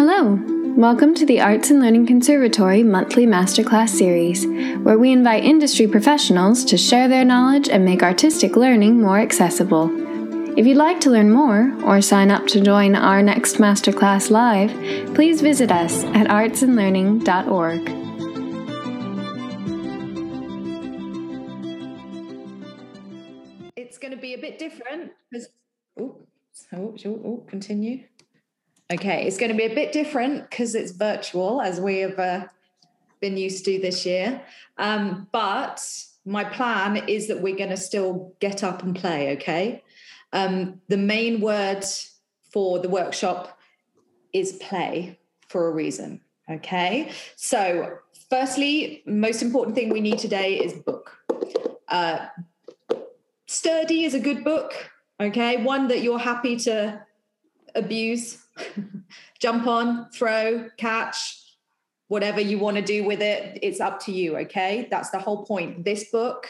Hello! Welcome to the Arts and Learning Conservatory monthly masterclass series, where we invite industry professionals to share their knowledge and make artistic learning more accessible. If you'd like to learn more or sign up to join our next masterclass live, please visit us at artsandlearning.org. It's going to be a bit different oh, oh, oh, continue. Okay, it's going to be a bit different because it's virtual, as we have uh, been used to this year. Um, but my plan is that we're going to still get up and play. Okay. Um, the main word for the workshop is play for a reason. Okay. So, firstly, most important thing we need today is book. Uh, Sturdy is a good book. Okay. One that you're happy to abuse jump on, throw, catch, whatever you want to do with it. It's up to you. Okay. That's the whole point. This book,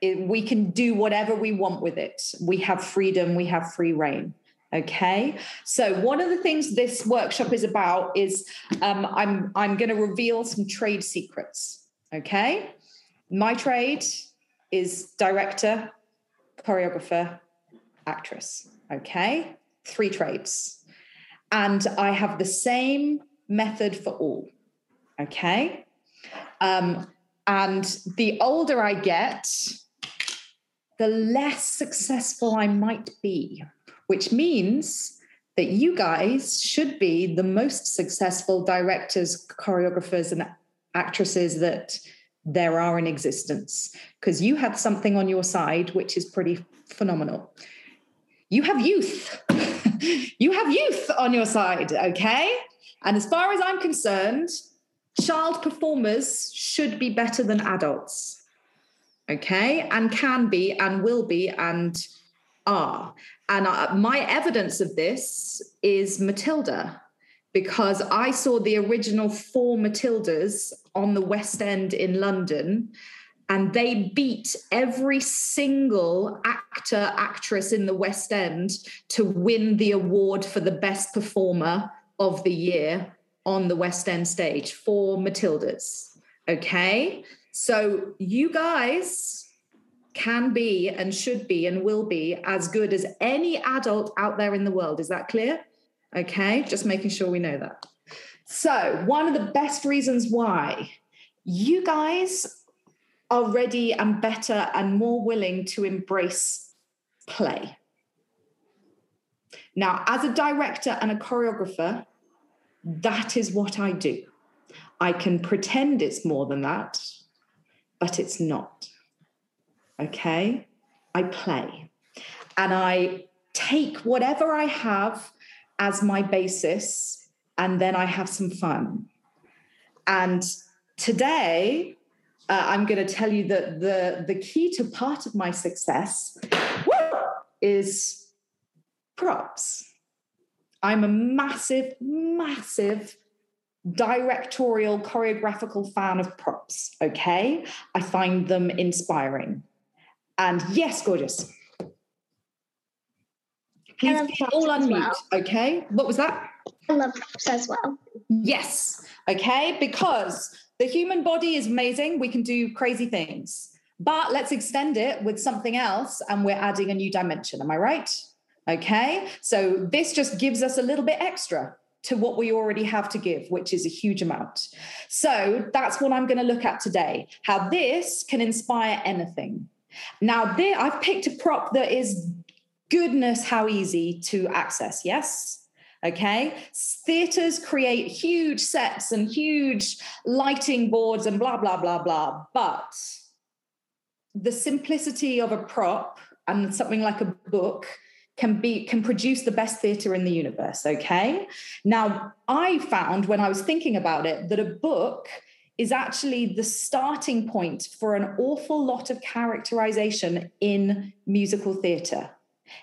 it, we can do whatever we want with it. We have freedom, we have free reign. Okay, so one of the things this workshop is about is um, I'm I'm going to reveal some trade secrets. Okay, my trade is director, choreographer, actress. Okay, three trades and I have the same method for all. Okay. Um, and the older I get, the less successful I might be, which means that you guys should be the most successful directors, choreographers, and actresses that there are in existence because you have something on your side which is pretty phenomenal. You have youth. You have youth on your side, okay? And as far as I'm concerned, child performers should be better than adults, okay? And can be, and will be, and are. And uh, my evidence of this is Matilda, because I saw the original four Matildas on the West End in London and they beat every single actor actress in the west end to win the award for the best performer of the year on the west end stage for matildas. Okay? So you guys can be and should be and will be as good as any adult out there in the world. Is that clear? Okay? Just making sure we know that. So one of the best reasons why you guys are ready and better and more willing to embrace play. Now, as a director and a choreographer, that is what I do. I can pretend it's more than that, but it's not. Okay? I play and I take whatever I have as my basis and then I have some fun. And today, uh, I'm going to tell you that the, the key to part of my success is props. I'm a massive, massive directorial, choreographical fan of props. Okay. I find them inspiring. And yes, gorgeous. Please all unmute. Well. Okay. What was that? I love props as well. Yes. Okay. Because the human body is amazing. We can do crazy things. But let's extend it with something else and we're adding a new dimension. Am I right? Okay. So this just gives us a little bit extra to what we already have to give, which is a huge amount. So that's what I'm going to look at today how this can inspire anything. Now, there, I've picked a prop that is goodness, how easy to access. Yes. Okay. Theaters create huge sets and huge lighting boards and blah, blah, blah, blah. But the simplicity of a prop and something like a book can be can produce the best theater in the universe okay now i found when i was thinking about it that a book is actually the starting point for an awful lot of characterization in musical theater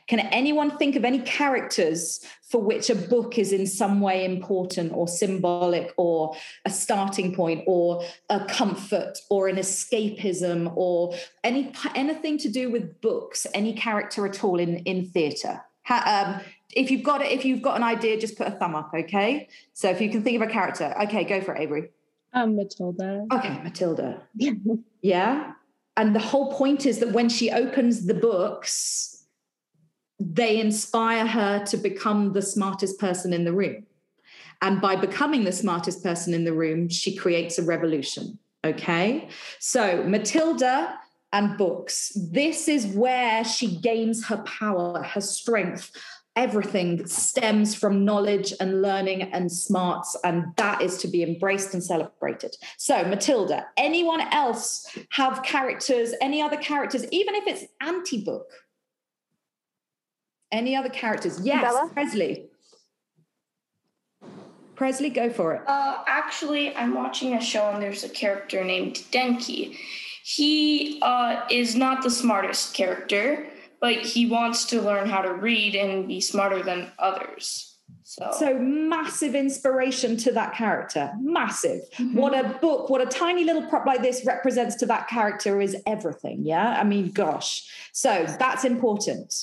can anyone think of any characters for which a book is in some way important or symbolic or a starting point or a comfort or an escapism or any anything to do with books, any character at all in, in theatre? um, if you've got it, if you've got an idea, just put a thumb up, okay? So if you can think of a character, okay, go for it, Avery. Um, Matilda. Okay, Matilda. yeah. And the whole point is that when she opens the books, they inspire her to become the smartest person in the room. And by becoming the smartest person in the room, she creates a revolution. Okay. So Matilda and books, this is where she gains her power, her strength, everything stems from knowledge and learning and smarts, and that is to be embraced and celebrated. So, Matilda, anyone else have characters, any other characters, even if it's anti book? Any other characters? Yes, Bella? Presley. Presley, go for it. Uh, actually, I'm watching a show and there's a character named Denki. He uh, is not the smartest character, but he wants to learn how to read and be smarter than others. So, So massive inspiration to that character. Massive. What a book, what a tiny little prop like this represents to that character is everything. Yeah. I mean, gosh. So that's important.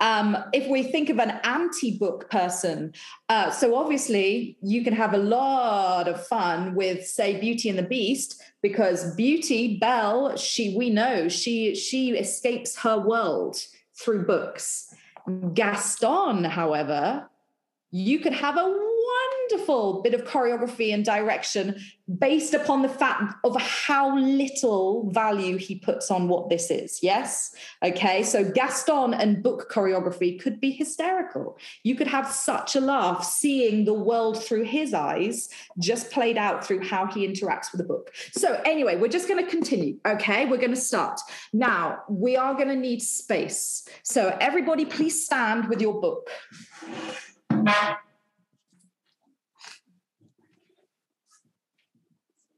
Um, if we think of an anti-book person, uh, so obviously you can have a lot of fun with, say, Beauty and the Beast, because Beauty, Belle, she we know she she escapes her world through books. Gaston, however, you could have a wonderful bit of choreography and direction based upon the fact of how little value he puts on what this is. Yes. Okay. So Gaston and book choreography could be hysterical. You could have such a laugh seeing the world through his eyes, just played out through how he interacts with the book. So, anyway, we're just going to continue. Okay. We're going to start. Now, we are going to need space. So, everybody, please stand with your book.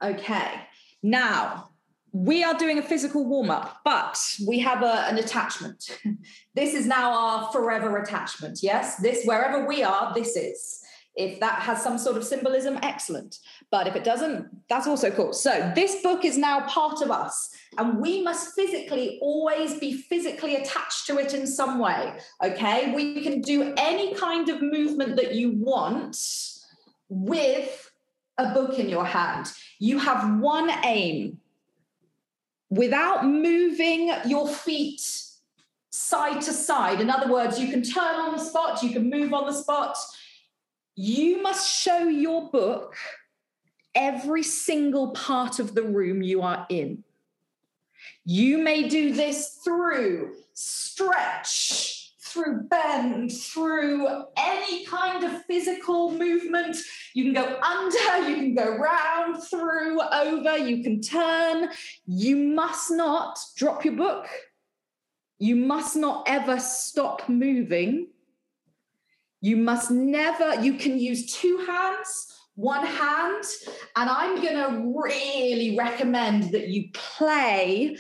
Okay. Now, we are doing a physical warm up, but we have a, an attachment. this is now our forever attachment. Yes, this, wherever we are, this is. If that has some sort of symbolism, excellent. But if it doesn't, that's also cool. So, this book is now part of us, and we must physically always be physically attached to it in some way. Okay, we can do any kind of movement that you want with a book in your hand. You have one aim without moving your feet side to side. In other words, you can turn on the spot, you can move on the spot. You must show your book every single part of the room you are in. You may do this through stretch, through bend, through any kind of physical movement. You can go under, you can go round, through, over, you can turn. You must not drop your book. You must not ever stop moving. You must never, you can use two hands, one hand, and I'm going to really recommend that you play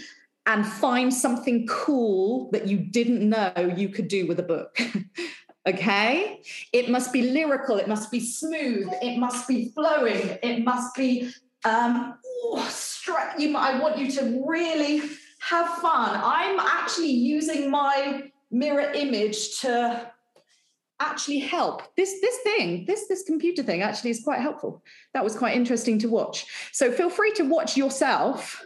and find something cool that you didn't know you could do with a book. okay? It must be lyrical, it must be smooth, it must be flowing, it must be um ooh, stra- you I want you to really have fun. I'm actually using my mirror image to actually help this this thing this this computer thing actually is quite helpful that was quite interesting to watch so feel free to watch yourself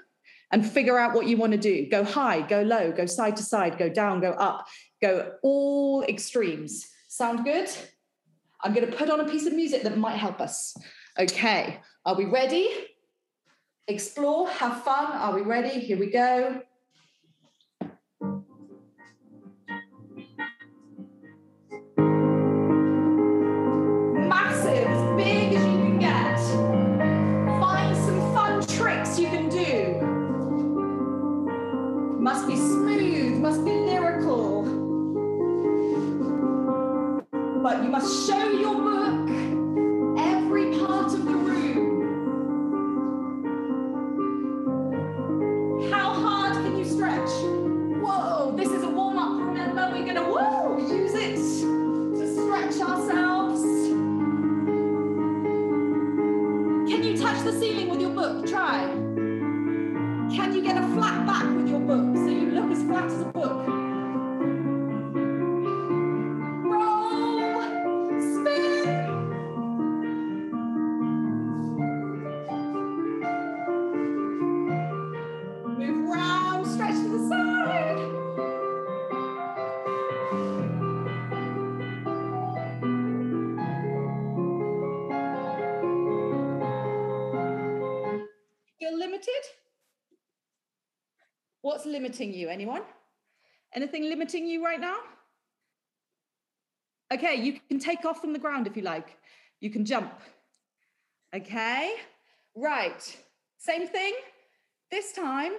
and figure out what you want to do. Go high go low go side to side go down go up go all extremes. Sound good? I'm going to put on a piece of music that might help us. Okay are we ready? Explore have fun. Are we ready? Here we go You must show your book feel limited? What's limiting you? Anyone? Anything limiting you right now? Okay, you can take off from the ground if you like. You can jump. Okay, right. Same thing. This time,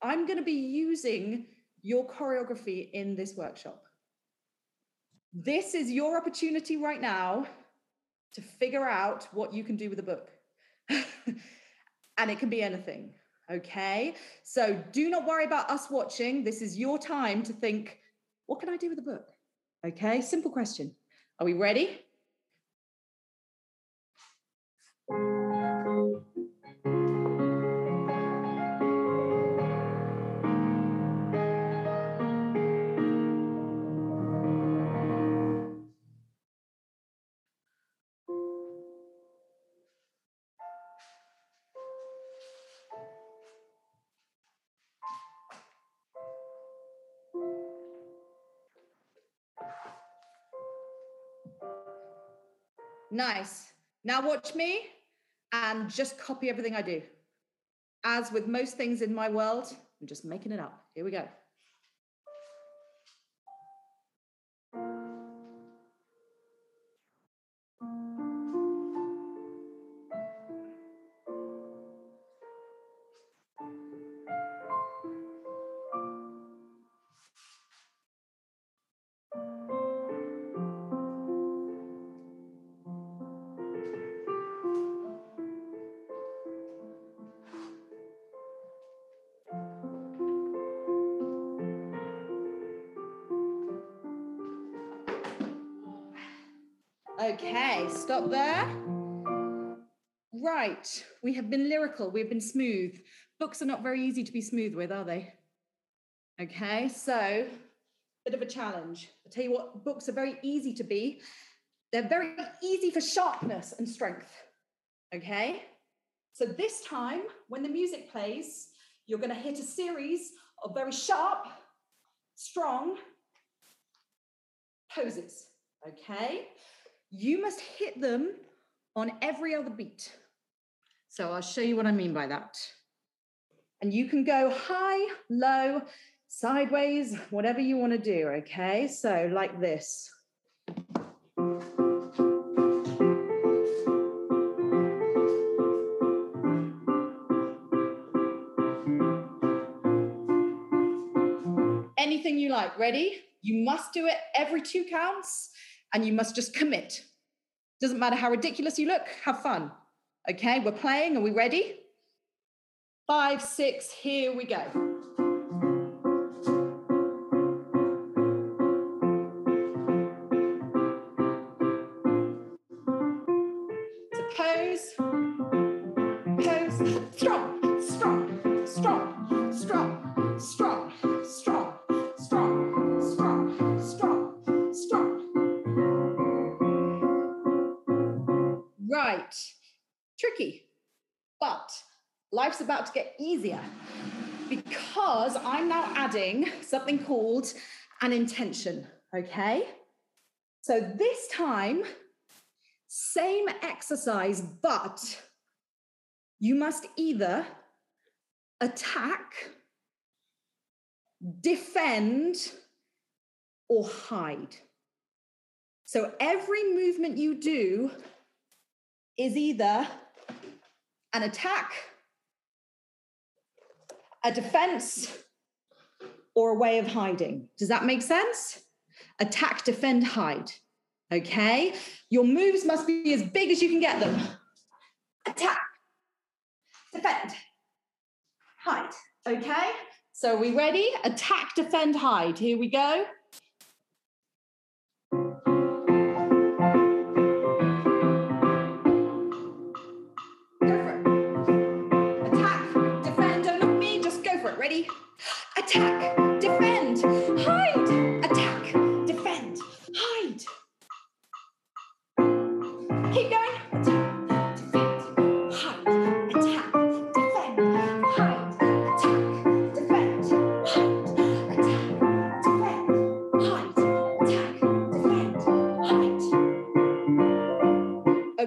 I'm going to be using your choreography in this workshop. This is your opportunity right now to figure out what you can do with a book. and it can be anything. Okay. So do not worry about us watching. This is your time to think, what can I do with the book? Okay. Simple question. Are we ready? Nice. Now watch me and just copy everything I do. As with most things in my world, I'm just making it up. Here we go. Okay, stop there. Right, we have been lyrical, we've been smooth. Books are not very easy to be smooth with, are they? Okay, so bit of a challenge. I'll tell you what, books are very easy to be. They're very easy for sharpness and strength. Okay, so this time, when the music plays, you're going to hit a series of very sharp, strong poses. Okay, you must hit them on every other beat. So I'll show you what I mean by that. And you can go high, low, sideways, whatever you want to do, okay? So like this. Anything you like. Ready? You must do it every two counts and you must just commit. Doesn't matter how ridiculous you look, have fun. Okay, we're playing. Are we ready? Five, six, here we go. Right, tricky, but life's about to get easier because I'm now adding something called an intention, okay? So this time, same exercise, but you must either attack, defend, or hide. So every movement you do is either an attack, a defense, or a way of hiding. Does that make sense? Attack, defend, hide. Okay? Your moves must be as big as you can get them. Attack, defend, hide. Okay? So are we ready? Attack, defend, hide. Here we go. Attack, defend, hide. Attack, defend, hide. Keep going. Attack, defend, hide. Attack, defend, hide. Attack, defend, hide. Attack, defend, hide.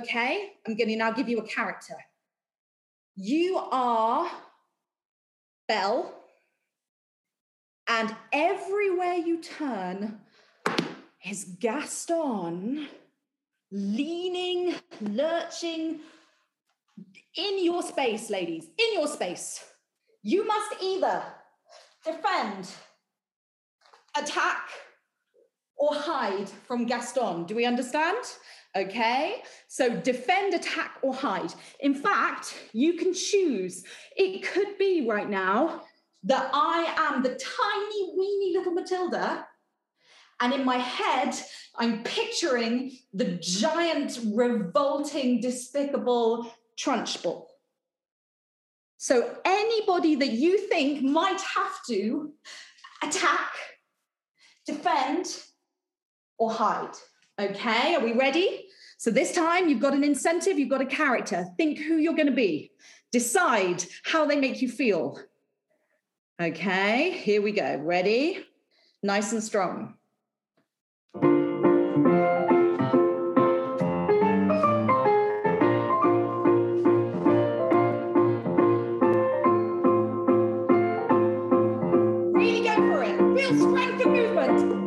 Okay, I'm going to now give you a character. You are Belle, and everywhere you turn is Gaston leaning, lurching in your space, ladies, in your space. You must either defend, attack, or hide from Gaston. Do we understand? Okay, so defend, attack, or hide. In fact, you can choose. It could be right now that I am the tiny, weeny little Matilda. And in my head, I'm picturing the giant, revolting, despicable Trunchbull. So anybody that you think might have to attack, defend, or hide. Okay, are we ready? So this time you've got an incentive, you've got a character. Think who you're going to be. Decide how they make you feel. Okay, here we go. Ready? Nice and strong. Really go for it. Real strength of movement.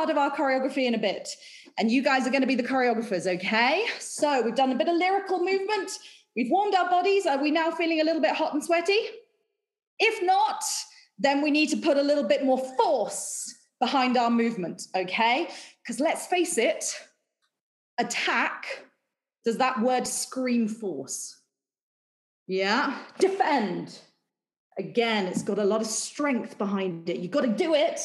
Part of our choreography in a bit. And you guys are going to be the choreographers, okay? So we've done a bit of lyrical movement. We've warmed our bodies. Are we now feeling a little bit hot and sweaty? If not, then we need to put a little bit more force behind our movement, okay? Because let's face it, attack, does that word scream force? Yeah. Defend. Again, it's got a lot of strength behind it. You've got to do it.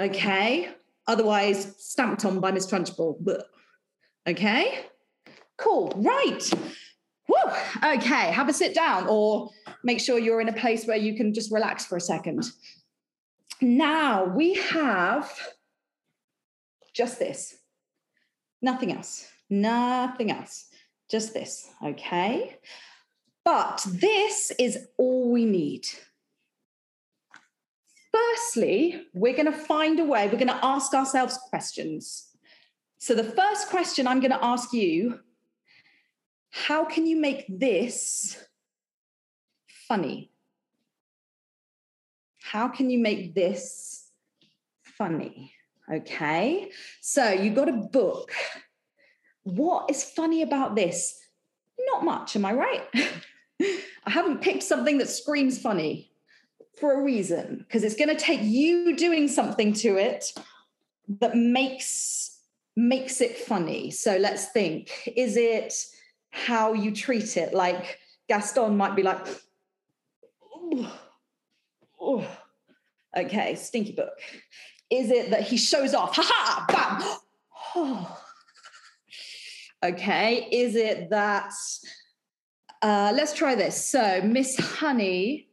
Okay. Otherwise, stamped on by Miss Trunchbull. Blech. Okay. Cool. Right. Woo. Okay. Have a sit down or make sure you're in a place where you can just relax for a second. Now we have just this. Nothing else. Nothing else. Just this. Okay. But this is all we need. Firstly, we're going to find a way, we're going to ask ourselves questions. So, the first question I'm going to ask you how can you make this funny? How can you make this funny? Okay. So, you've got a book. What is funny about this? Not much, am I right? I haven't picked something that screams funny for a reason, because it's going to take you doing something to it that makes makes it funny. So let's think. Is it how you treat it? Like Gaston might be like, "Ooh, ooh." okay, stinky book. Is it that he shows off? Ha ha, bam. Oh. Okay, is it that uh, let's try this. So, Miss Honey,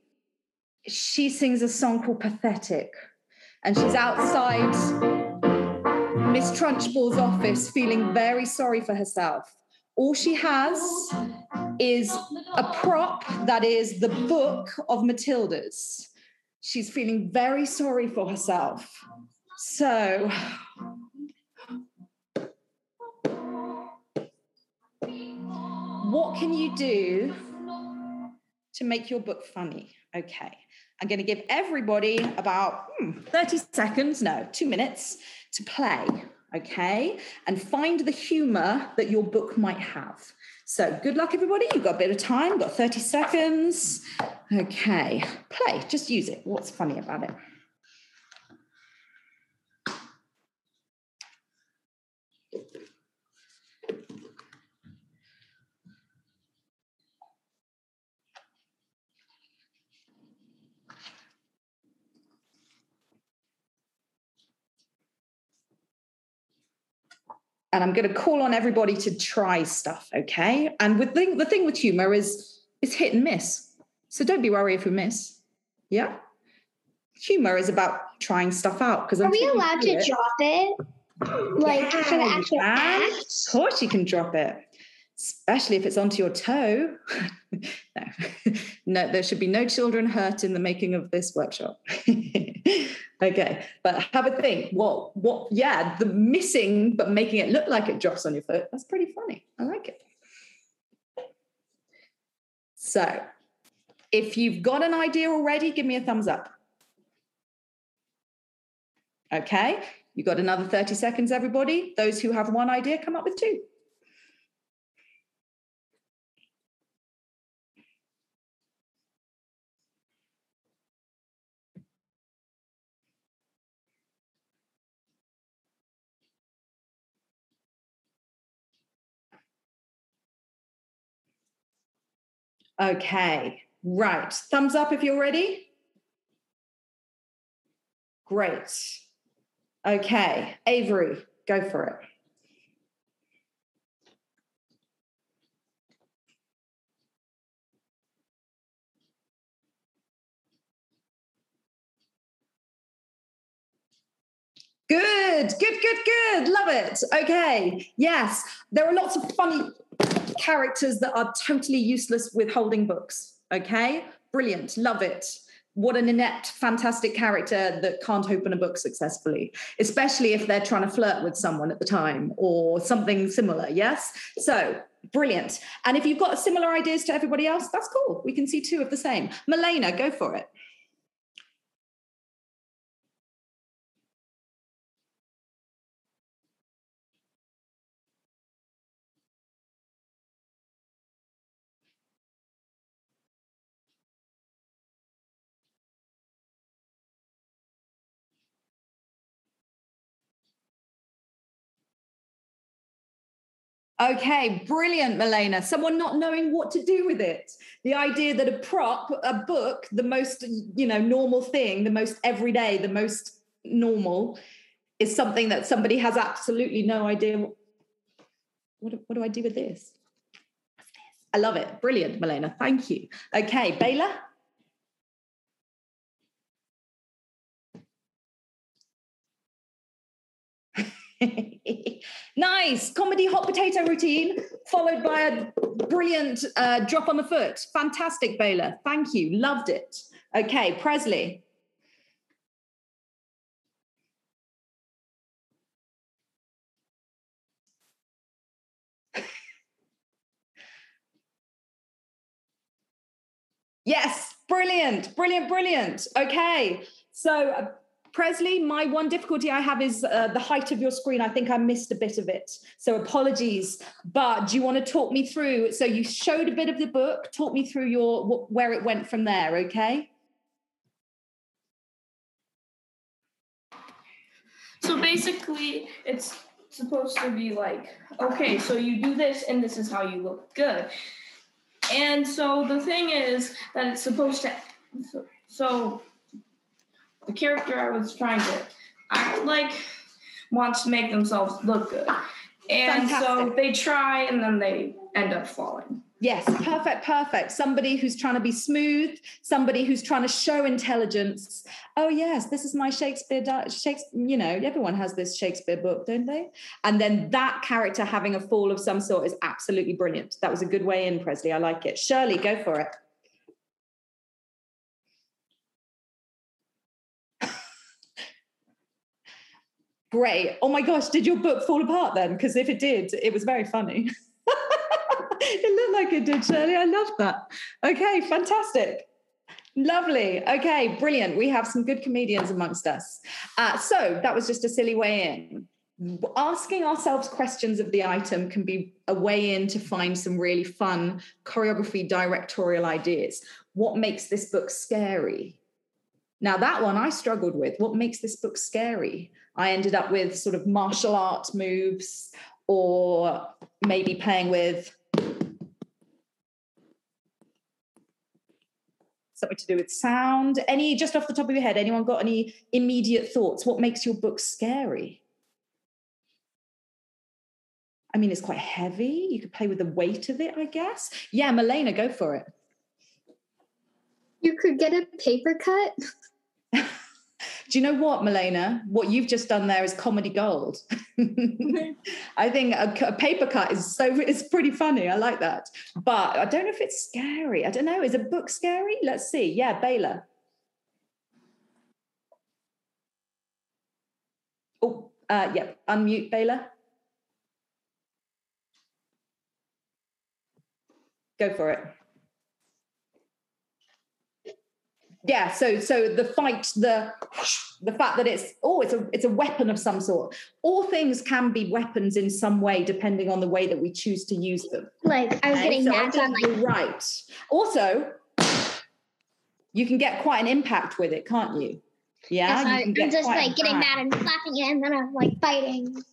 she sings a song called Pathetic, and she's outside Miss Trunchbull's office feeling very sorry for herself. All she has is a prop that is the book of Matilda's. She's feeling very sorry for herself. So, what can you do to make your book funny? Okay, I'm going to give everybody about hmm, 30 seconds, no, two minutes to play, okay, and find the humor that your book might have. So, good luck, everybody. You've got a bit of time, got 30 seconds. Okay, play, just use it. What's funny about it? And I'm going to call on everybody to try stuff, okay? And with the, the thing with humor is it's hit and miss. So don't be worried if we miss. Yeah. humor is about trying stuff out. Because Are we allowed to drop it? Like for the actual act? Of course, you can drop it, especially if it's onto your toe. no. no, there should be no children hurt in the making of this workshop. okay, but have a think. What? What? Yeah, the missing but making it look like it drops on your foot. That's pretty funny. I like it. So, if you've got an idea already, give me a thumbs up. Okay, you got another 30 seconds, everybody. Those who have one idea, come up with two. Okay, right. Thumbs up if you're ready. Great. Okay, Avery, go for it. Good, good, good, good. Love it. Okay, yes, there are lots of funny characters that are totally useless with holding books. Okay, brilliant. Love it. What an inept, fantastic character that can't open a book successfully, especially if they're trying to flirt with someone at the time or something similar. Yes. So brilliant. And if you've got similar ideas to everybody else, that's cool. We can see two of the same. Milena, go for it. Okay, brilliant, Milena. Someone not knowing what to do with it. The idea that a prop, a book, the most, you know, normal thing, the most everyday, the most normal, is something that somebody has absolutely no idea. What, what do I do with this? I love it. Brilliant, Milena. Thank you. Okay, Bayla. nice. Comedy hot potato routine followed by a brilliant uh, drop on the foot. Fantastic Baylor. thank you. Loved it. Okay Presley. Yes brilliant brilliant brilliant. Okay so uh, Presley, my one difficulty I have is uh, the height of your screen. I think I missed a bit of it. So apologies. But do you want to talk me through? So you showed a bit of the book. Talk me through your where it went from there, okay? So basically, it's supposed to be like, okay, so you do this, and this is how you look good. And so the thing is that it's supposed to. So, so the character I was trying to act like wants to make themselves look good. And so they try and then they end up falling. Yes, perfect, perfect. Somebody who's trying to be smooth, somebody who's trying to show intelligence. Oh yes, this is my Shakespeare. Shakespeare, you know, everyone has this Shakespeare book, don't they? And then that character having a fall of some sort is absolutely brilliant. That was a good way in, Presley. I like it. Shirley, go for it. Great. Oh my gosh, did your book fall apart then? Because if it did, it was very funny. it looked like it did, Shirley. I love that. Okay, fantastic. Lovely. Okay, brilliant. We have some good comedians amongst us. Uh, so that was just a silly way in. Asking ourselves questions of the item can be a way in to find some really fun choreography directorial ideas. What makes this book scary? Now, that one I struggled with. What makes this book scary? I ended up with sort of martial arts moves or maybe playing with something to do with sound. Any, just off the top of your head, anyone got any immediate thoughts? What makes your book scary? I mean, it's quite heavy. You could play with the weight of it, I guess. Yeah, Milena, go for it. You could get a paper cut. Do you know what, Milena? What you've just done there is comedy gold. I think a, a, paper cut is so it's pretty funny. I like that, but I don't know if it's scary. I don't know. Is a book scary? Let's see. Yeah, Baylor. Oh, uh, yeah. Unmute Baylor. Go for it. Yeah so so the fight the the fact that it's oh it's a it's a weapon of some sort. All things can be weapons in some way depending on the way that we choose to use them. Like i was getting so on like right. Also you can get quite an impact with it can't you? Yeah you i'm just like getting mad and slapping it and then i'm like fighting.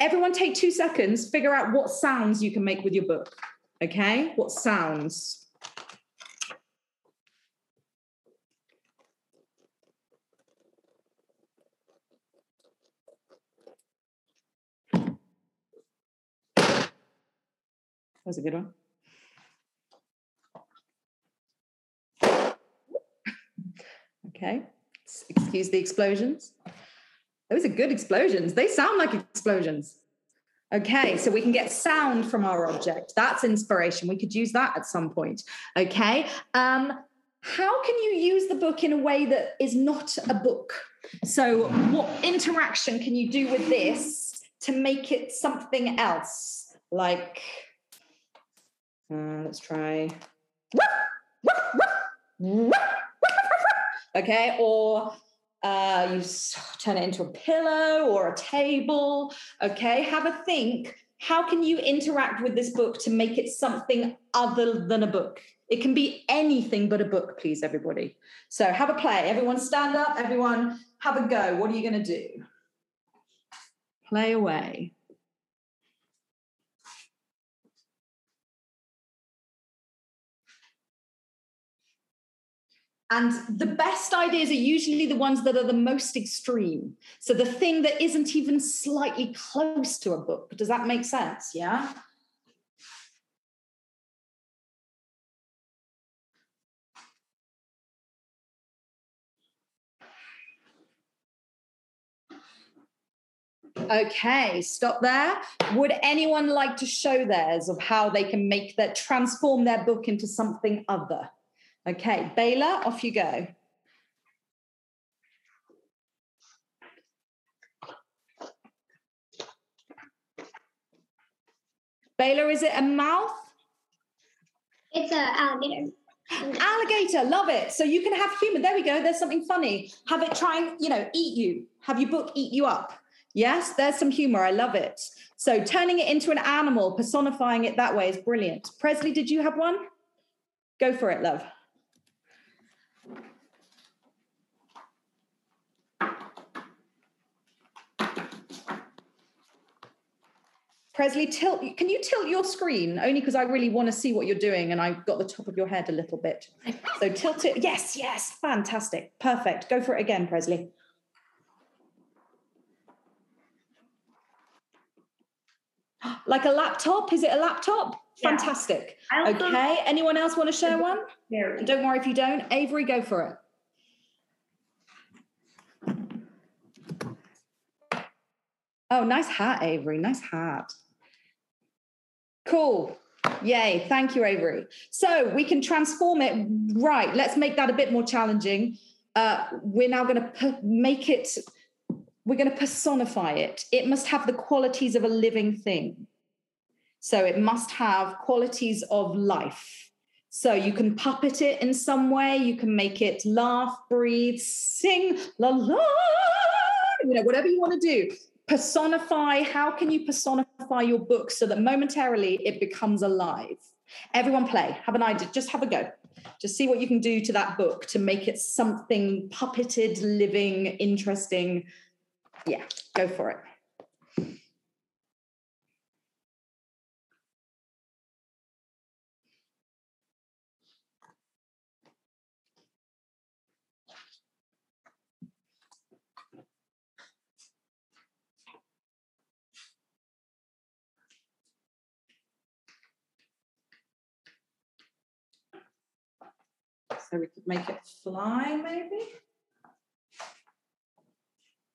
Everyone take two seconds figure out what sounds you can make with your book okay? What sounds was a good one. Okay, excuse the explosions. Those are good explosions. They sound like explosions. Okay, so we can get sound from our object. That's inspiration. We could use that at some point. Okay. Um, how can you use the book in a way that is not a book? So, what interaction can you do with this to make it something else? Like, uh, let's try. Okay, or uh, you turn it into a pillow or a table. Okay, have a think. How can you interact with this book to make it something other than a book? It can be anything but a book, please, everybody. So have a play. Everyone stand up. Everyone have a go. What are you going to do? Play away. And the best ideas are usually the ones that are the most extreme. So the thing that isn't even slightly close to a book. Does that make sense? Yeah. Okay, stop there. Would anyone like to show theirs of how they can make that transform their book into something other? Okay, Baylor, off you go. Baylor, is it a mouth? It's an alligator. Alligator, love it. So you can have human. There we go. There's something funny. Have it try and, you know, eat you. Have your book eat you up. Yes, there's some humor. I love it. So turning it into an animal, personifying it that way is brilliant. Presley, did you have one? Go for it, love. Presley, tilt. Can you tilt your screen? Only because I really want to see what you're doing, and I've got the top of your head a little bit. So tilt it. Yes, yes, fantastic, perfect. Go for it again, Presley. Like a laptop? Is it a laptop? Yeah. Fantastic. Okay. Anyone else want to share one? And don't worry if you don't. Avery, go for it. Oh, nice hat, Avery. Nice hat. Cool. Yay. Thank you, Avery. So we can transform it. Right. Let's make that a bit more challenging. Uh, we're now going to make it, we're going to personify it. It must have the qualities of a living thing. So it must have qualities of life. So you can puppet it in some way. You can make it laugh, breathe, sing, la la, you know, whatever you want to do personify how can you personify your book so that momentarily it becomes alive? Everyone play have an idea just have a go. Just see what you can do to that book to make it something puppeted living interesting. Yeah go for it So we could make it fly maybe.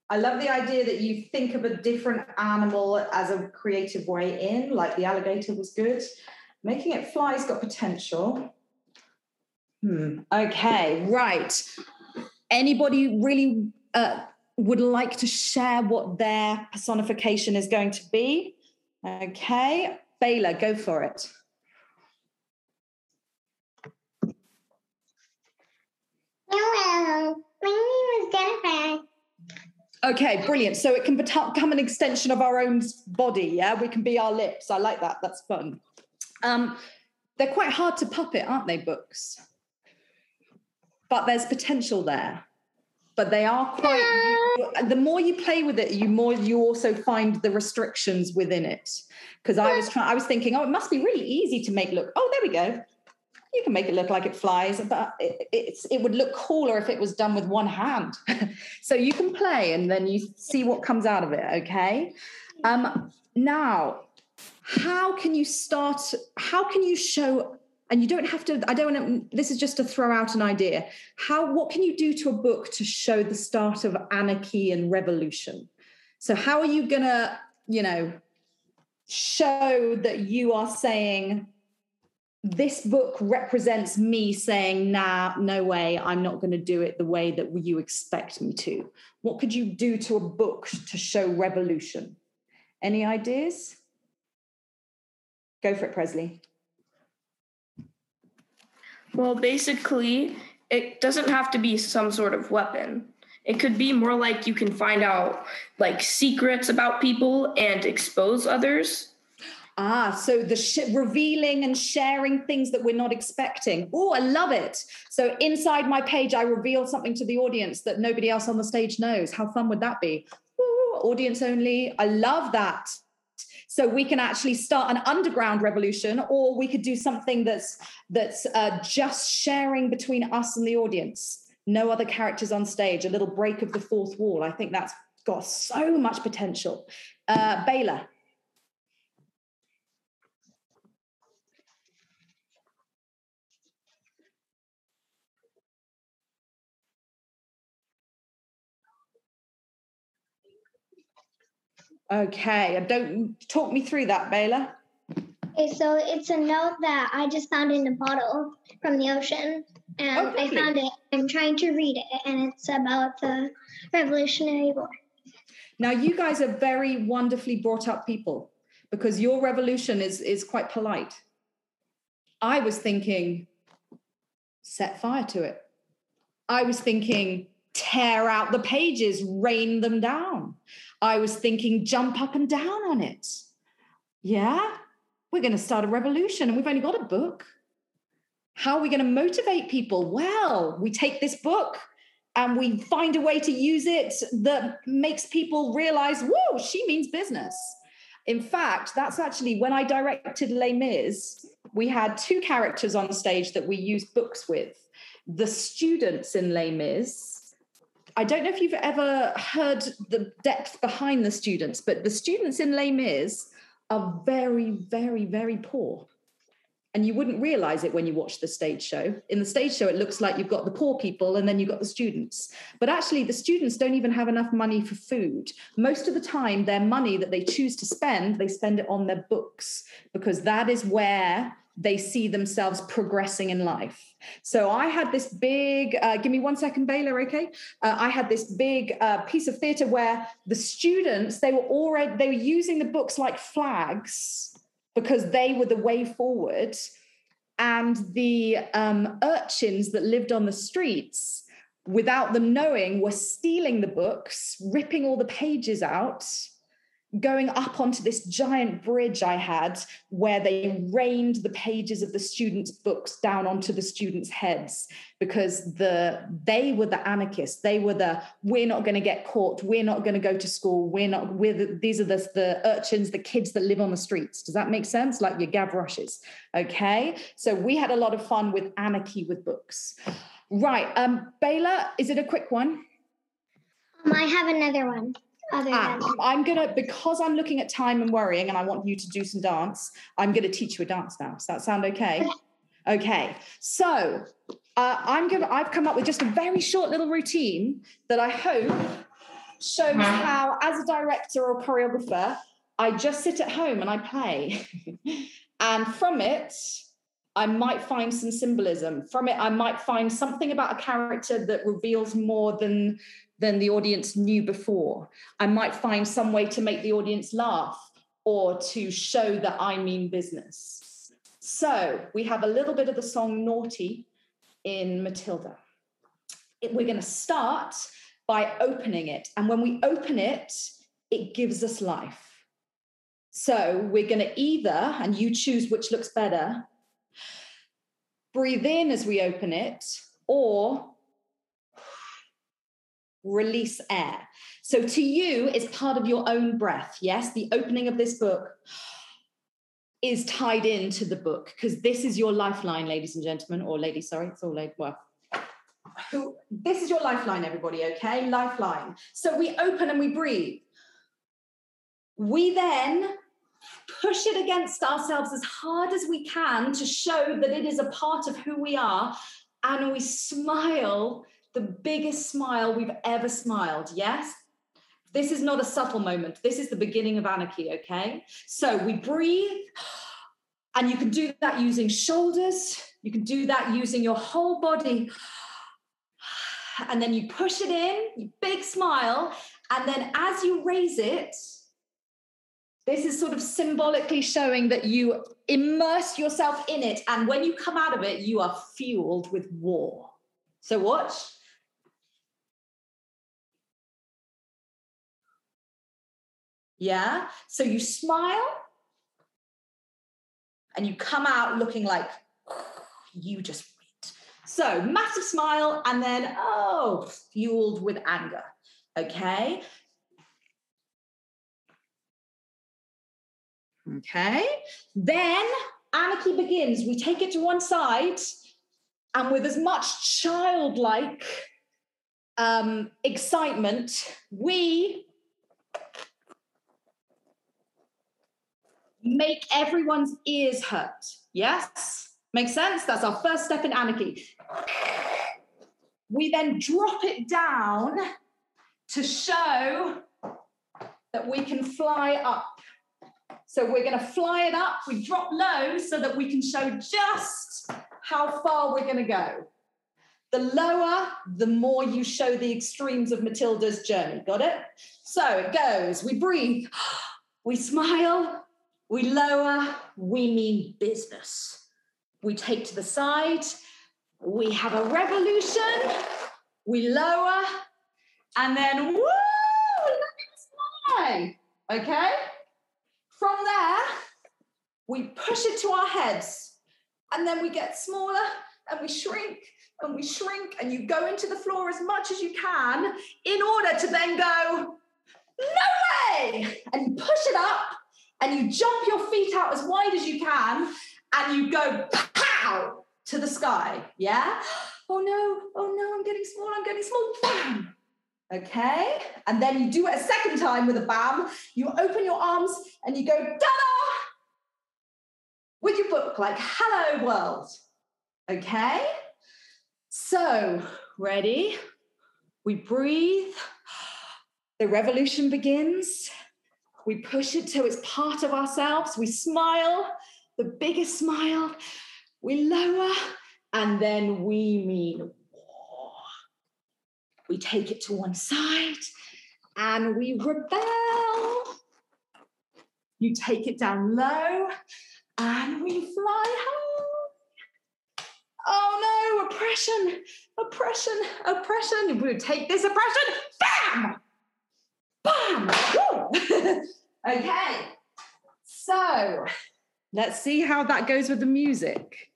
I love the idea that you think of a different animal as a creative way in, like the alligator was good. Making it fly's got potential. Hmm. Okay, right. Anybody really uh, would like to share what their personification is going to be? Okay, Baylor, go for it. Hello, my name is Jennifer. Okay, brilliant. So it can become an extension of our own body. Yeah, we can be our lips. I like that. That's fun. Um, they're quite hard to puppet, aren't they? Books, but there's potential there. But they are quite. The more you play with it, you more you also find the restrictions within it. Because I was trying, I was thinking, oh, it must be really easy to make look. Oh, there we go you can make it look like it flies, but it, it's it would look cooler if it was done with one hand. so you can play and then you see what comes out of it. Okay. Um, now, how can you start? How can you show? And you don't have to. I don't want to. This is just to throw out an idea. How? What can you do to a book to show the start of anarchy and revolution? So how are you gonna, you know, show that you are saying this book represents me saying, nah, no way, I'm not going to do it the way that you expect me to. What could you do to a book to show revolution? Any ideas? Go for it, Presley. Well, basically, it doesn't have to be some sort of weapon. It could be more like you can find out like secrets about people and expose others Ah, so the sh- revealing and sharing things that we're not expecting. Oh, I love it. So inside my page, I reveal something to the audience that nobody else on the stage knows. How fun would that be? Ooh, audience only. I love that. So we can actually start an underground revolution, or we could do something that's that's uh, just sharing between us and the audience. No other characters on stage. A little break of the fourth wall. I think that's got so much potential. Uh, Baylor. Okay, don't talk me through that, Baylor. Okay, so it's a note that I just found in a bottle from the ocean, and oh, I found it. I'm trying to read it, and it's about the Revolutionary War. Now, you guys are very wonderfully brought up people because your revolution is is quite polite. I was thinking, set fire to it. I was thinking, tear out the pages, rain them down. I was thinking, jump up and down on it. Yeah, we're going to start a revolution and we've only got a book. How are we going to motivate people? Well, we take this book and we find a way to use it that makes people realize, whoa, she means business. In fact, that's actually when I directed Les Mis, we had two characters on stage that we used books with. The students in Les Mis I don't know if you've ever heard the depth behind the students, but the students in Les Mis are very, very, very poor. And you wouldn't realize it when you watch the stage show. In the stage show, it looks like you've got the poor people and then you've got the students. But actually, the students don't even have enough money for food. Most of the time, their money that they choose to spend, they spend it on their books because that is where they see themselves progressing in life. So I had this big, uh, give me one second, Baylor, okay? Uh, I had this big uh, piece of theatre where the students, they were already, they were using the books like flags because they were the way forward. And the um, urchins that lived on the streets, without them knowing, were stealing the books, ripping all the pages out going up onto this giant bridge I had where they rained the pages of the students' books down onto the students' heads because the they were the anarchists. They were the we're not going to get caught. We're not going to go to school. We're not. We're the, these are the the urchins, the kids that live on the streets. Does that make sense? Like your Gavroshes. Okay. So we had a lot of fun with anarchy with books. Right. Um, is it a quick one? Um, I have another one. Ah, I'm gonna because I'm looking at time and worrying, and I want you to do some dance. I'm gonna teach you a dance now. Does that sound okay? Okay. So uh, I'm gonna. I've come up with just a very short little routine that I hope shows how, as a director or choreographer, I just sit at home and I play. and from it, I might find some symbolism. From it, I might find something about a character that reveals more than, than the audience knew before. I might find some way to make the audience laugh or to show that I mean business. So we have a little bit of the song Naughty in Matilda. It, we're going to start by opening it. And when we open it, it gives us life. So we're going to either, and you choose which looks better, breathe in as we open it, or release air. So to you, it's part of your own breath. Yes, the opening of this book is tied into the book because this is your lifeline, ladies and gentlemen, or ladies, sorry, it's all ladies. Well, this is your lifeline, everybody, okay? Lifeline. So we open and we breathe. We then push it against ourselves as hard as we can to show that it is a part of who we are. And we smile the biggest smile we've ever smiled. Yes? This is not a subtle moment. This is the beginning of anarchy, okay? So we breathe, and you can do that using shoulders, you can do that using your whole body. And then you push it in, big smile, and then as you raise it, this is sort of symbolically showing that you immerse yourself in it. And when you come out of it, you are fueled with war. So, watch. Yeah. So you smile and you come out looking like you just wait. So massive smile and then, oh, fueled with anger. Okay. Okay. Then anarchy begins. We take it to one side and with as much childlike um, excitement, we make everyone's ears hurt. Yes? Makes sense? That's our first step in anarchy. We then drop it down to show that we can fly up. So we're going to fly it up. We drop low so that we can show just how far we're going to go. The lower, the more you show the extremes of Matilda's journey. Got it? So it goes. We breathe. We smile. We lower. We mean business. We take to the side. We have a revolution. We lower. And then, woo, let it fly. Okay? From there, we push it to our heads, and then we get smaller and we shrink and we shrink, and you go into the floor as much as you can in order to then go, no way! And push it up and you jump your feet out as wide as you can and you go pow to the sky. Yeah? Oh no, oh no, I'm getting small, I'm getting small. Bam! Okay. And then you do it a second time with a bam. You open your arms and you go, da! With your book, like, hello, world. Okay. So, ready? We breathe. The revolution begins. We push it till it's part of ourselves. We smile, the biggest smile. We lower, and then we mean war. we take it to one side and we rebel. You take it down low and we fly high. Oh no, oppression, oppression, oppression. We take this oppression, bam, bam. okay, so let's see how that goes with the music.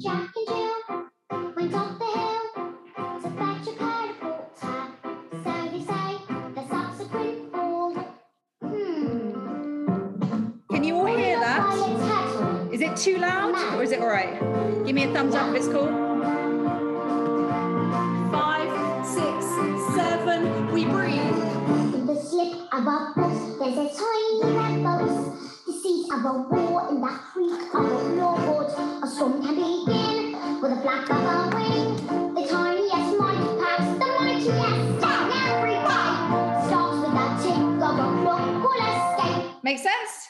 Jack and Jill went up the hill to fetch a catapult. So they say the subsequent fall. Hmm. Can you all hear that? Is it too loud or is it all right? Give me a thumbs up if it's cool. Of a bus, there's a tiny red boat. The seat of a war in the creek of a floorboard. A storm can begin with a flap of a wing. The tiniest mighty packs, the mightiest down every day. Starts with that tick of a clock, will escape. Make sense?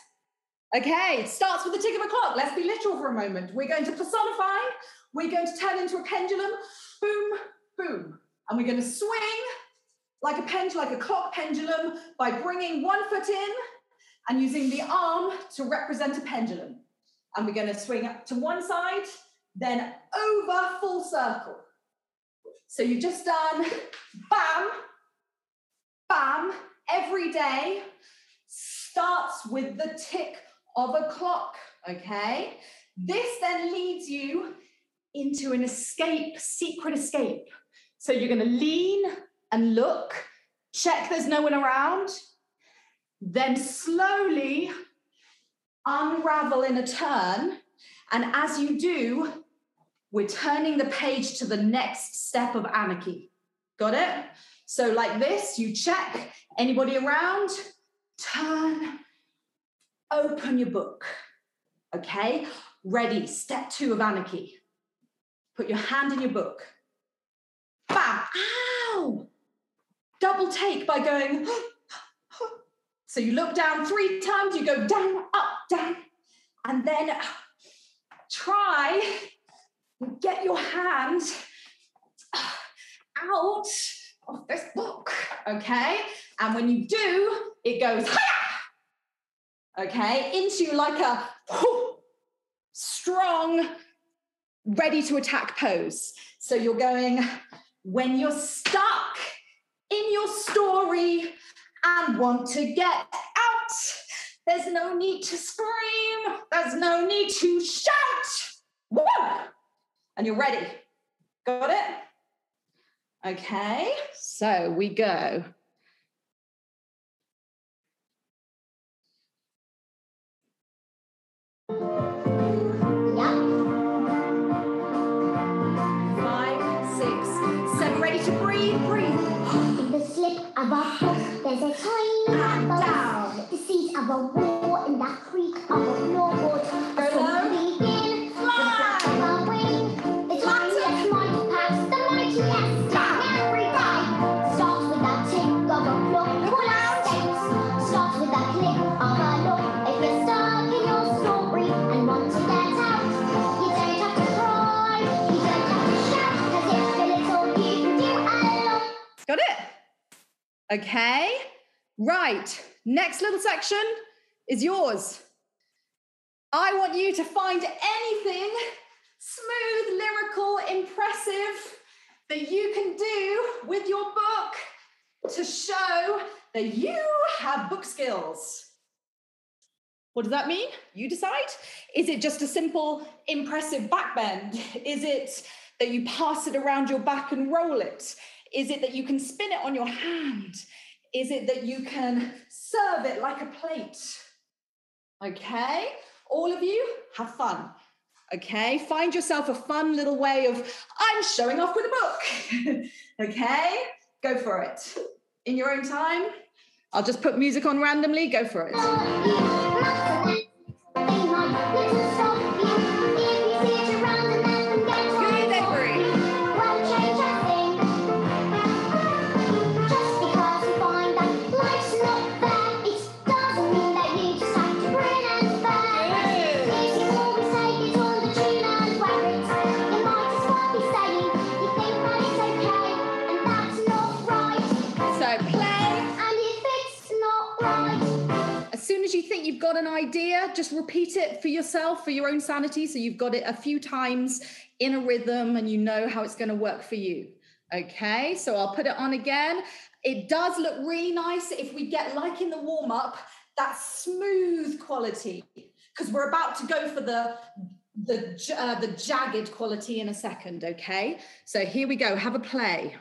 Okay, it starts with the tick of a clock. Let's be literal for a moment. We're going to personify. We're going to turn into a pendulum. Boom, boom. And we're going to swing like a pendulum, like a clock pendulum, by bringing one foot in and using the arm to represent a pendulum. And we're going to swing up to one side, then over full circle. So you've just done bam, bam, every day starts with the tick of a clock, okay? This then leads you into an escape, secret escape. So you're going to lean and look, check there's no one around, then slowly unravel in a turn. And as you do, we're turning the page to the next step of anarchy. Got it? So, like this, you check anybody around, turn, open your book. Okay? Ready, step two of anarchy. Put your hand in your book. Bam! Ow! Double take by going. so you look down three times, you go down, up, down, and then try and get your hand out of this book, okay? And when you do, it goes, okay, into like a strong, ready to attack pose. So you're going, when you're stuck in your story and want to get out, there's no need to scream, there's no need to shout. Woo! And you're ready. Got it? Okay, so we go. Of a hook, there's a tiny down. The seat of a war in the creek of a floorboard. Okay, right. Next little section is yours. I want you to find anything smooth, lyrical, impressive that you can do with your book to show that you have book skills. What does that mean? You decide. Is it just a simple, impressive backbend? Is it that you pass it around your back and roll it? Is it that you can spin it on your hand? Is it that you can serve it like a plate? Okay, all of you have fun. Okay, find yourself a fun little way of, I'm showing off with a book. okay, go for it. In your own time, I'll just put music on randomly, go for it. Got an idea, just repeat it for yourself, for your own sanity. So you've got it a few times in a rhythm and you know how it's going to work for you. Okay, so I'll put it on again. It does look really nice if we get, like in the warm up, that smooth quality, because we're about to go for the the uh, the jagged quality in a second. Okay, so here we go. Have a play.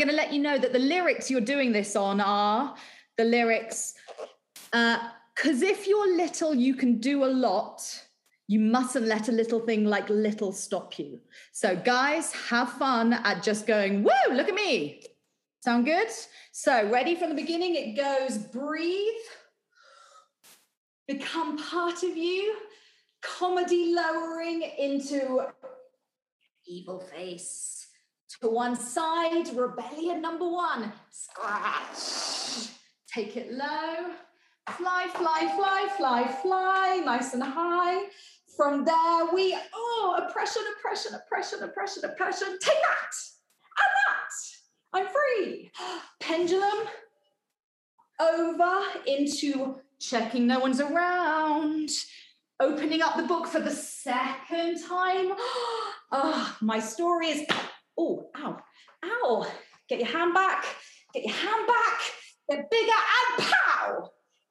Going to let you know that the lyrics you're doing this on are the lyrics. Uh, because if you're little, you can do a lot. You mustn't let a little thing like little stop you. So, guys, have fun at just going, woo, look at me. Sound good? So, ready from the beginning? It goes breathe, become part of you, comedy lowering into evil face. To one side, rebellion number one, scratch. Take it low, fly, fly, fly, fly, fly, nice and high. From there, we, oh, oppression, oppression, oppression, oppression, oppression. Take that and that. I'm free. Pendulum over into checking no one's around, opening up the book for the second time. Oh, my story is, oh, ow, ow. Get your hand back, get your hand back, get bigger, and pow!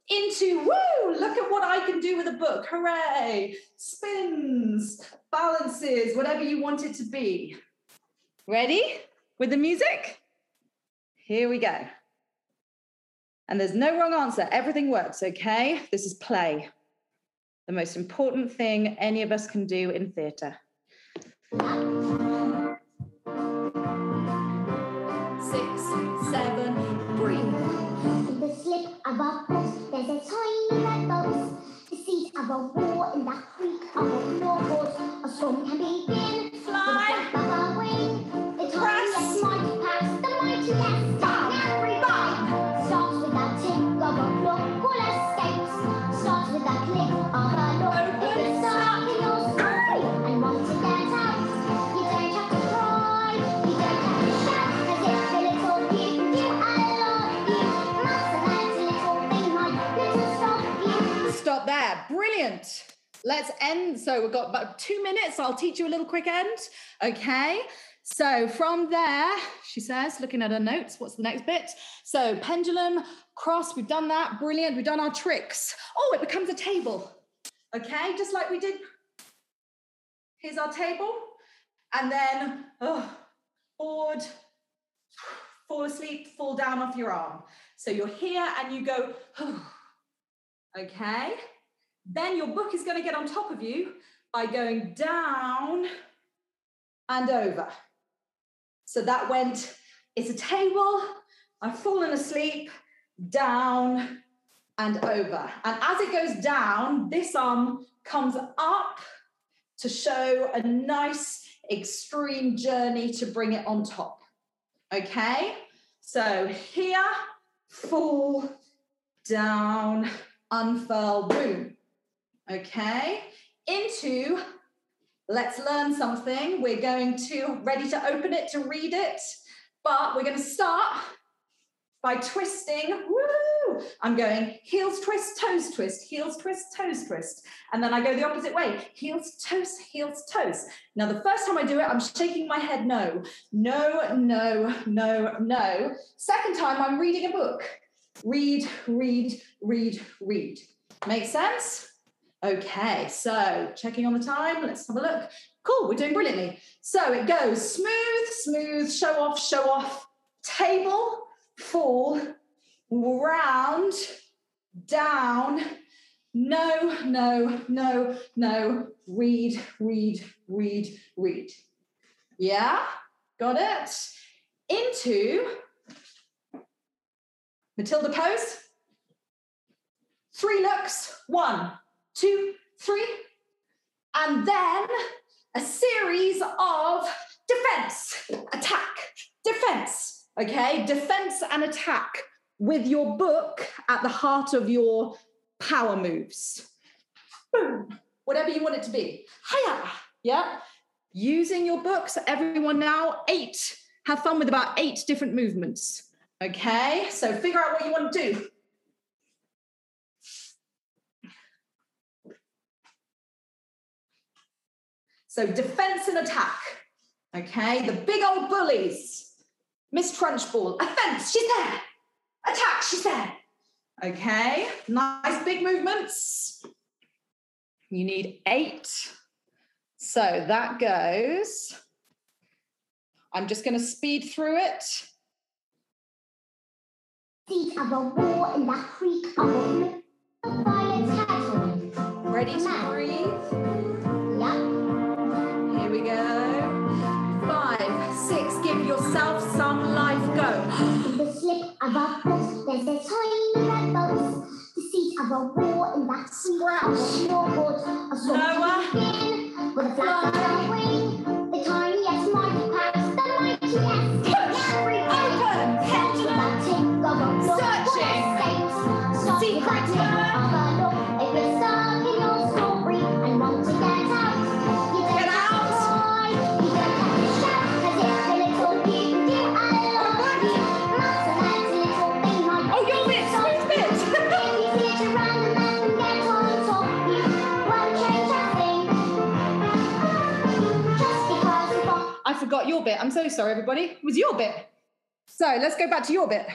Into, woo, look at what I can do with a book. Hooray! Spins, balances, whatever you want it to be. Ready with the music? Here we go. And there's no wrong answer. Everything works, okay? This is play. The most important thing any of us can do in theatre. The slip of a foot, there's a tiny red boat. The seat of a war in the creek of a floorboard. A storm can begin. Fly. Brilliant. Let's end. So we've got about two minutes. I'll teach you a little quick end. Okay. So from there, she says, looking at her notes, what's the next bit? So pendulum, cross, we've done that. Brilliant. We've done our tricks. Oh, it becomes a table. Okay. Just like we did. Here's our table. And then, oh, board, fall asleep, fall down off your arm. So you're here and you go, okay. Then your book is going to get on top of you by going down and over. So that went, it's a table, I've fallen asleep, down and over. And as it goes down, this arm comes up to show a nice extreme journey to bring it on top. Okay? So here, fall, down, unfurl, boom. Okay? Into let's learn something. We're going to ready to open it to read it, but we're going to start by twisting. Woo! I'm going heels twist, toes twist, heels twist, toes twist. And then I go the opposite way heels, toes, heels, toes. Now, the first time I do it, I'm shaking my head no, no, no, no, no. Second time, I'm reading a book. Read, read, read, read. Make sense? Okay, so checking on the time, let's have a look. Cool, we're doing brilliantly. So it goes smooth, smooth, show off, show off, table, fall, round, down, no, no, no, no, read, read, read, read. Yeah, got it? Into Matilda pose. Three looks, one, two, three, and then a series of defense, attack, defense. Okay, defense and attack with your book at the heart of your power moves. Boom, whatever you want it to be. Hiya, yeah. Using your books, everyone now, eight. Have fun with about eight different movements. Okay, so figure out what you want to do. So defense and attack. Okay, the big old bullies. Miss Trunchbull, offense, she's there. Attack, she's there. Okay, nice big movements. You need eight. So that goes I'm just going to speed through it. Of a war in the creek of a. Ready to breathe? The slip of a foot, there's a tiny red boat. The seat of a war in that creek of a floorboard. A sort of begin with a flap of uh, a wing. Bit. I'm so sorry, everybody. It was your bit. So let's go back to your bit.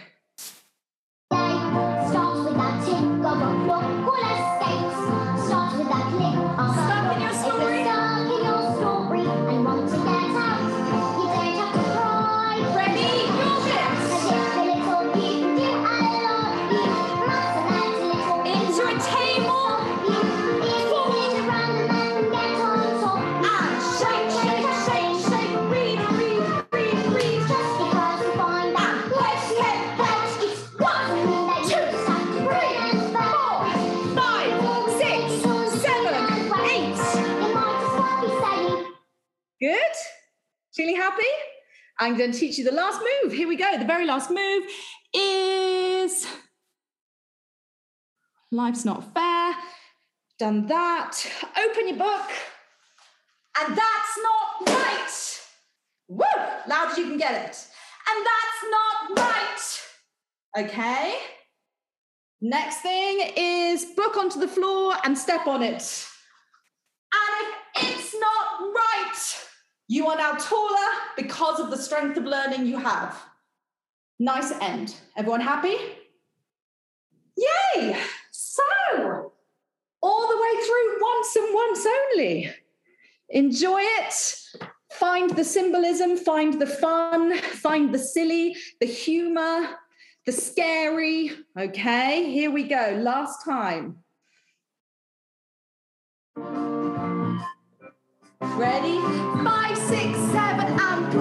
I'm going to teach you the last move. Here we go. The very last move is Life's Not Fair. Done that. Open your book. And that's not right. Woo! Loud as you can get it. And that's not right. Okay. Next thing is book onto the floor and step on it. And if it's not right, you are now taller because of the strength of learning you have. Nice end. Everyone happy? Yay! So, all the way through once and once only. Enjoy it. Find the symbolism, find the fun, find the silly, the humor, the scary. Okay, here we go. Last time. Ready?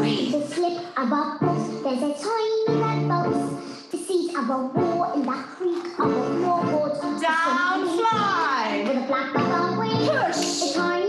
Five, six, seven, and. The slip of a foot, there's a tiny red boat. The seat of a war in that creek of a floorboard. Down, fly. With a a wing. Push.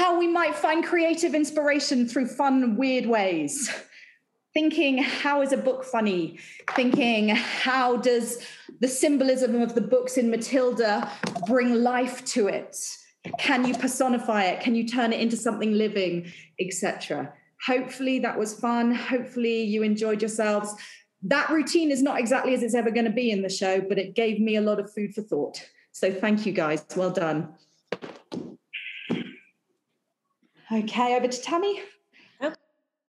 How we might find creative inspiration through fun, weird ways? Thinking, how is a book funny? Thinking, how does the symbolism of the books in Matilda bring life to it? Can you personify it? Can you turn it into something living, etc.? Hopefully that was fun. Hopefully you enjoyed yourselves. That routine is not exactly as it's ever going to be in the show, but it gave me a lot of food for thought. So thank you guys. Well done. Okay, over to Tammy.